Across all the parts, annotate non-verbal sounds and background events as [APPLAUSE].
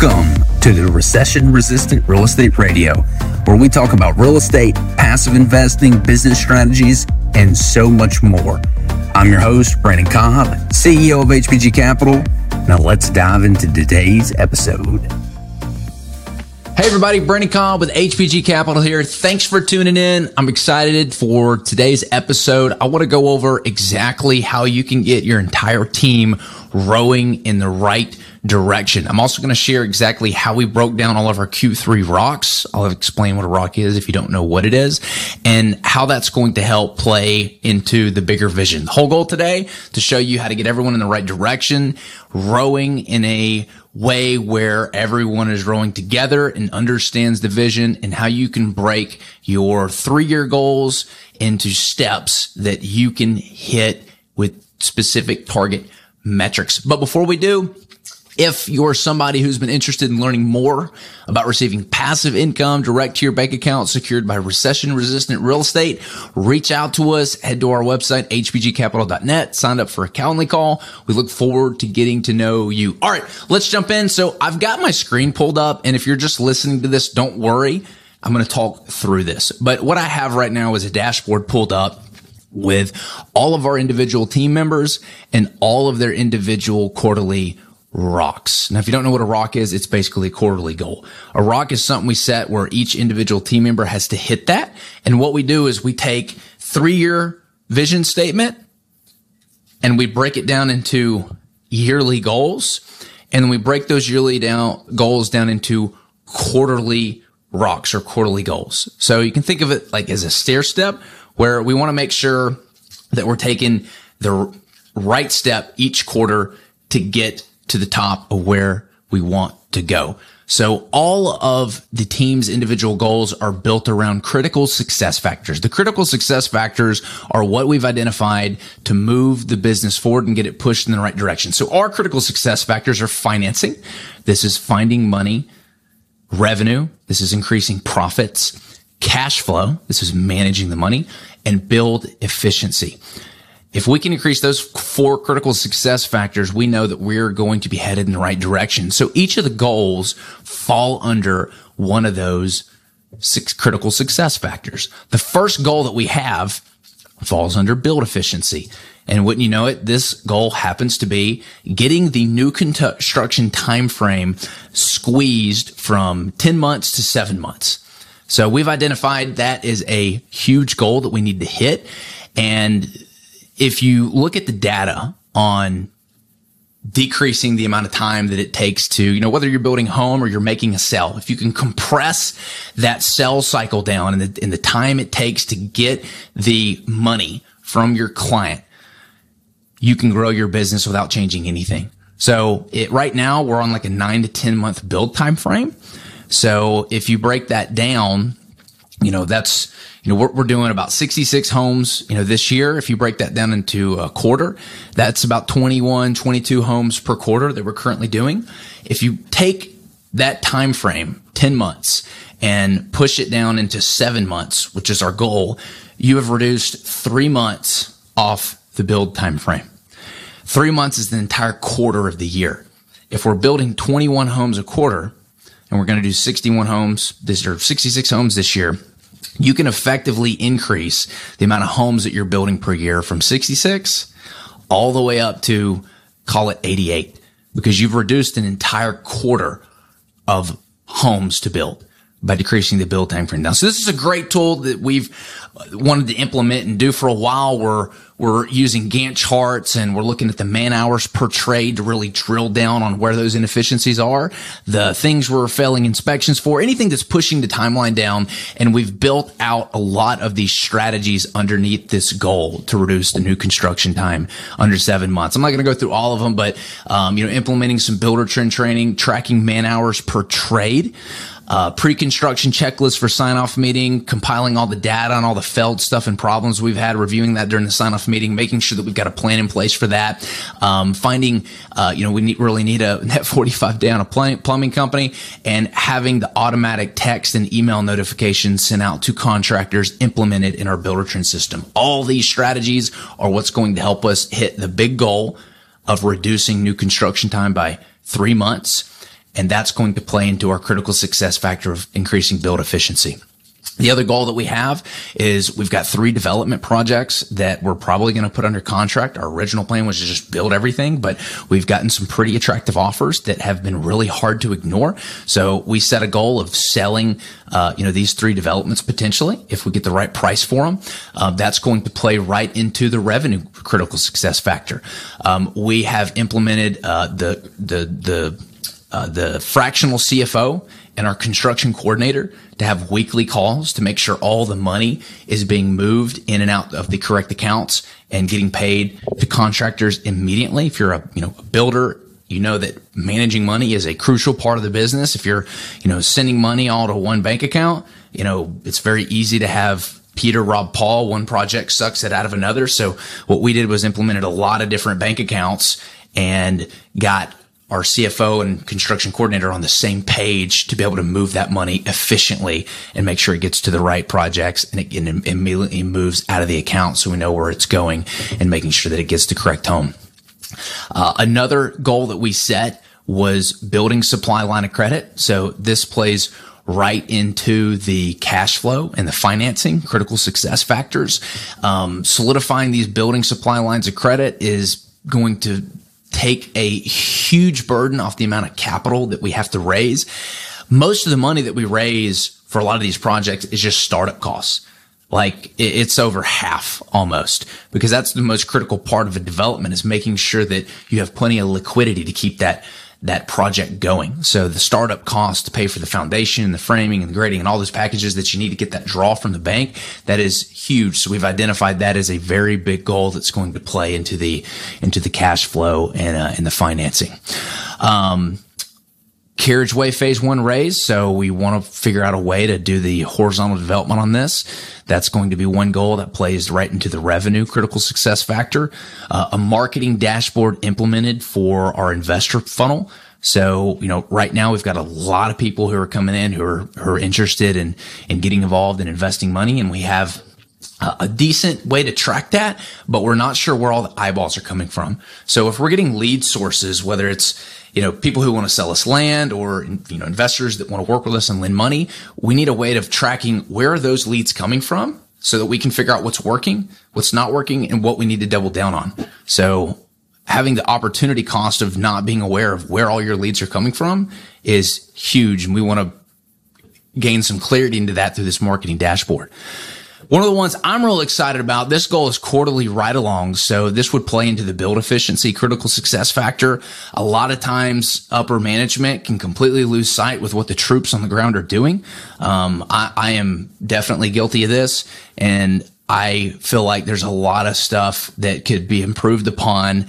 Welcome to the Recession Resistant Real Estate Radio, where we talk about real estate, passive investing, business strategies, and so much more. I'm your host, Brandon Cobb, CEO of HBG Capital. Now let's dive into today's episode. Hey everybody, Brandon Cobb with HBG Capital here. Thanks for tuning in. I'm excited for today's episode. I want to go over exactly how you can get your entire team rowing in the right direction. I'm also going to share exactly how we broke down all of our Q3 rocks. I'll explain what a rock is if you don't know what it is and how that's going to help play into the bigger vision. The whole goal today to show you how to get everyone in the right direction, rowing in a way where everyone is rowing together and understands the vision and how you can break your three year goals into steps that you can hit with specific target metrics. But before we do, if you're somebody who's been interested in learning more about receiving passive income direct to your bank account secured by recession resistant real estate, reach out to us, head to our website, hbgcapital.net, sign up for a Calendly call. We look forward to getting to know you. All right, let's jump in. So I've got my screen pulled up. And if you're just listening to this, don't worry. I'm going to talk through this. But what I have right now is a dashboard pulled up with all of our individual team members and all of their individual quarterly rocks. Now, if you don't know what a rock is, it's basically a quarterly goal. A rock is something we set where each individual team member has to hit that. And what we do is we take three year vision statement and we break it down into yearly goals. And we break those yearly down goals down into quarterly rocks or quarterly goals. So you can think of it like as a stair step where we want to make sure that we're taking the right step each quarter to get to the top of where we want to go. So all of the team's individual goals are built around critical success factors. The critical success factors are what we've identified to move the business forward and get it pushed in the right direction. So our critical success factors are financing. This is finding money, revenue. This is increasing profits, cash flow. This is managing the money and build efficiency. If we can increase those four critical success factors, we know that we're going to be headed in the right direction. So each of the goals fall under one of those six critical success factors. The first goal that we have falls under build efficiency. And wouldn't you know it, this goal happens to be getting the new construction time frame squeezed from 10 months to 7 months. So we've identified that is a huge goal that we need to hit and if you look at the data on decreasing the amount of time that it takes to, you know, whether you're building home or you're making a sell, if you can compress that sell cycle down and the, and the time it takes to get the money from your client, you can grow your business without changing anything. So it, right now we're on like a nine to 10 month build time frame. So if you break that down, you know, that's, you know, we're, we're doing about 66 homes, you know, this year. If you break that down into a quarter, that's about 21, 22 homes per quarter that we're currently doing. If you take that time frame, 10 months, and push it down into seven months, which is our goal, you have reduced three months off the build time frame. Three months is the entire quarter of the year. If we're building 21 homes a quarter, and we're going to do 61 homes this or 66 homes this year, you can effectively increase the amount of homes that you're building per year from 66 all the way up to call it 88 because you've reduced an entire quarter of homes to build by decreasing the build time frame. Now, so this is a great tool that we've wanted to implement and do for a while. We're we're using Gantt charts and we're looking at the man hours per trade to really drill down on where those inefficiencies are, the things we're failing inspections for, anything that's pushing the timeline down. And we've built out a lot of these strategies underneath this goal to reduce the new construction time under seven months. I'm not going to go through all of them, but, um, you know, implementing some Buildertrend training, tracking man hours per trade uh, pre-construction checklist for sign-off meeting, compiling all the data on all the failed stuff and problems we've had, reviewing that during the sign-off meeting, making sure that we've got a plan in place for that. Um, finding, uh, you know, we need, really need a [LAUGHS] net 45 down a plumbing company and having the automatic text and email notifications sent out to contractors implemented in our Buildertrend system. All these strategies are what's going to help us hit the big goal of reducing new construction time by three months And that's going to play into our critical success factor of increasing build efficiency. The other goal that we have is we've got three development projects that we're probably going to put under contract. Our original plan was to just build everything, but we've gotten some pretty attractive offers that have been really hard to ignore. So we set a goal of selling, uh, you know, these three developments potentially if we get the right price for them. Uh, that's going to play right into the revenue critical success factor. Um, we have implemented uh, the the the uh, the fractional CFO and our construction coordinator to have weekly calls to make sure all the money is being moved in and out of the correct accounts and getting paid to contractors immediately. If you're a, you know, a builder, you know that managing money is a crucial part of the business. If you're, you know, sending money all to one bank account, you know, it's very easy to have Peter, Rob, Paul, one project sucks it out of another. So what we did was implemented a lot of different bank accounts and got our CFO and construction coordinator on the same page to be able to move that money efficiently and make sure it gets to the right projects and it, it immediately moves out of the account so we know where it's going and making sure that it gets to correct home. Uh, another goal that we set was building supply line of credit. So this plays right into the cash flow and the financing critical success factors. Um, solidifying these building supply lines of credit is going to take a huge burden off the amount of capital that we have to raise. Most of the money that we raise for a lot of these projects is just startup costs. Like it's over half almost because that's the most critical part of a development is making sure that you have plenty of liquidity to keep that that project going. So the startup cost to pay for the foundation and the framing and the grading and all those packages that you need to get that draw from the bank, that is huge. So we've identified that as a very big goal that's going to play into the, into the cash flow and, uh, and the financing. Um, carriageway phase one raise. So we want to figure out a way to do the horizontal development on this. That's going to be one goal that plays right into the revenue critical success factor. Uh, a marketing dashboard implemented for our investor funnel. So, you know, right now we've got a lot of people who are coming in who are, who are interested in, in getting involved in investing money. And we have a decent way to track that, but we're not sure where all the eyeballs are coming from. So if we're getting lead sources, whether it's, you know, people who want to sell us land or, you know, investors that want to work with us and lend money, we need a way of tracking where are those leads coming from so that we can figure out what's working, what's not working and what we need to double down on. So having the opportunity cost of not being aware of where all your leads are coming from is huge. And we want to gain some clarity into that through this marketing dashboard. One of the ones I'm real excited about, this goal is quarterly ride along. So this would play into the build efficiency critical success factor. A lot of times upper management can completely lose sight with what the troops on the ground are doing. Um, I, I am definitely guilty of this and I feel like there's a lot of stuff that could be improved upon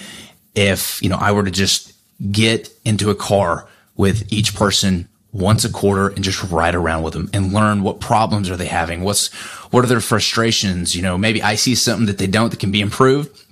if, you know, I were to just get into a car with each person once a quarter and just ride around with them and learn what problems are they having? What's, what are their frustrations? You know, maybe I see something that they don't that can be improved.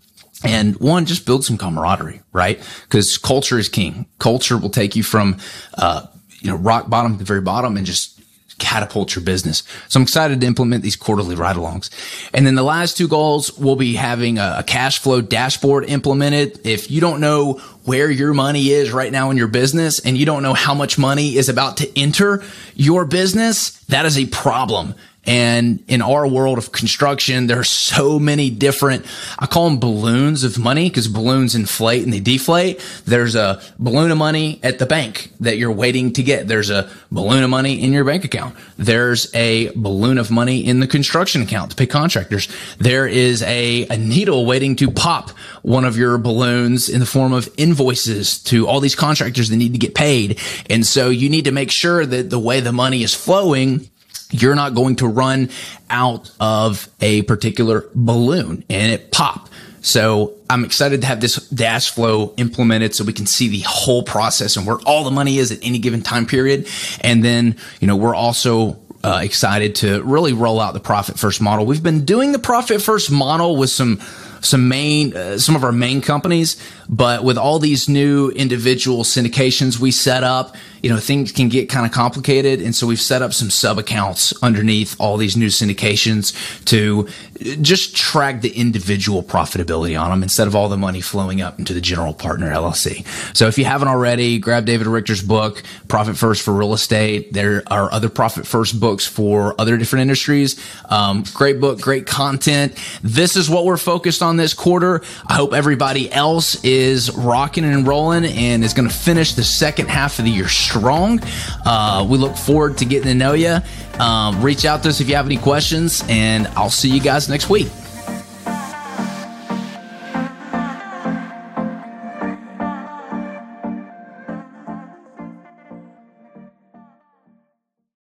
And one, just build some camaraderie, right? Because culture is king. Culture will take you from, uh, you know, rock bottom to the very bottom and just catapult your business. So I'm excited to implement these quarterly ride-alongs. And then the last two goals, we'll be having a, cash flow dashboard implemented. If you don't know where your money is right now in your business and you don't know how much money is about to enter your business, that is a problem. And in our world of construction, there are so many different, I call them balloons of money because balloons inflate and they deflate. There's a balloon of money at the bank that you're waiting to get. There's a balloon of money in your bank account. There's a balloon of money in the construction account to pay contractors. There is a, a needle waiting to pop one of your balloons in the form of invoices to all these contractors that need to get paid. And so you need to make sure that the way the money is flowing you're not going to run out of a particular balloon and it pop. So I'm excited to have this dash flow implemented so we can see the whole process and where all the money is at any given time period. And then, you know, we're also uh, excited to really roll out the profit first model. We've been doing the profit first model with some some main uh, some of our main companies but with all these new individual syndications we set up you know things can get kind of complicated and so we've set up some sub accounts underneath all these new syndications to just track the individual profitability on them instead of all the money flowing up into the general partner LLC. So if you haven't already, grab David Richter's book, Profit First for Real Estate. There are other Profit First books for other different industries. Um, great book, great content. This is what we're focused on this quarter. I hope everybody else is rocking and rolling and is going to finish the second half of the year strong. Uh, we look forward to getting to know you. Um, reach out to us if you have any questions, and I'll see you guys next week.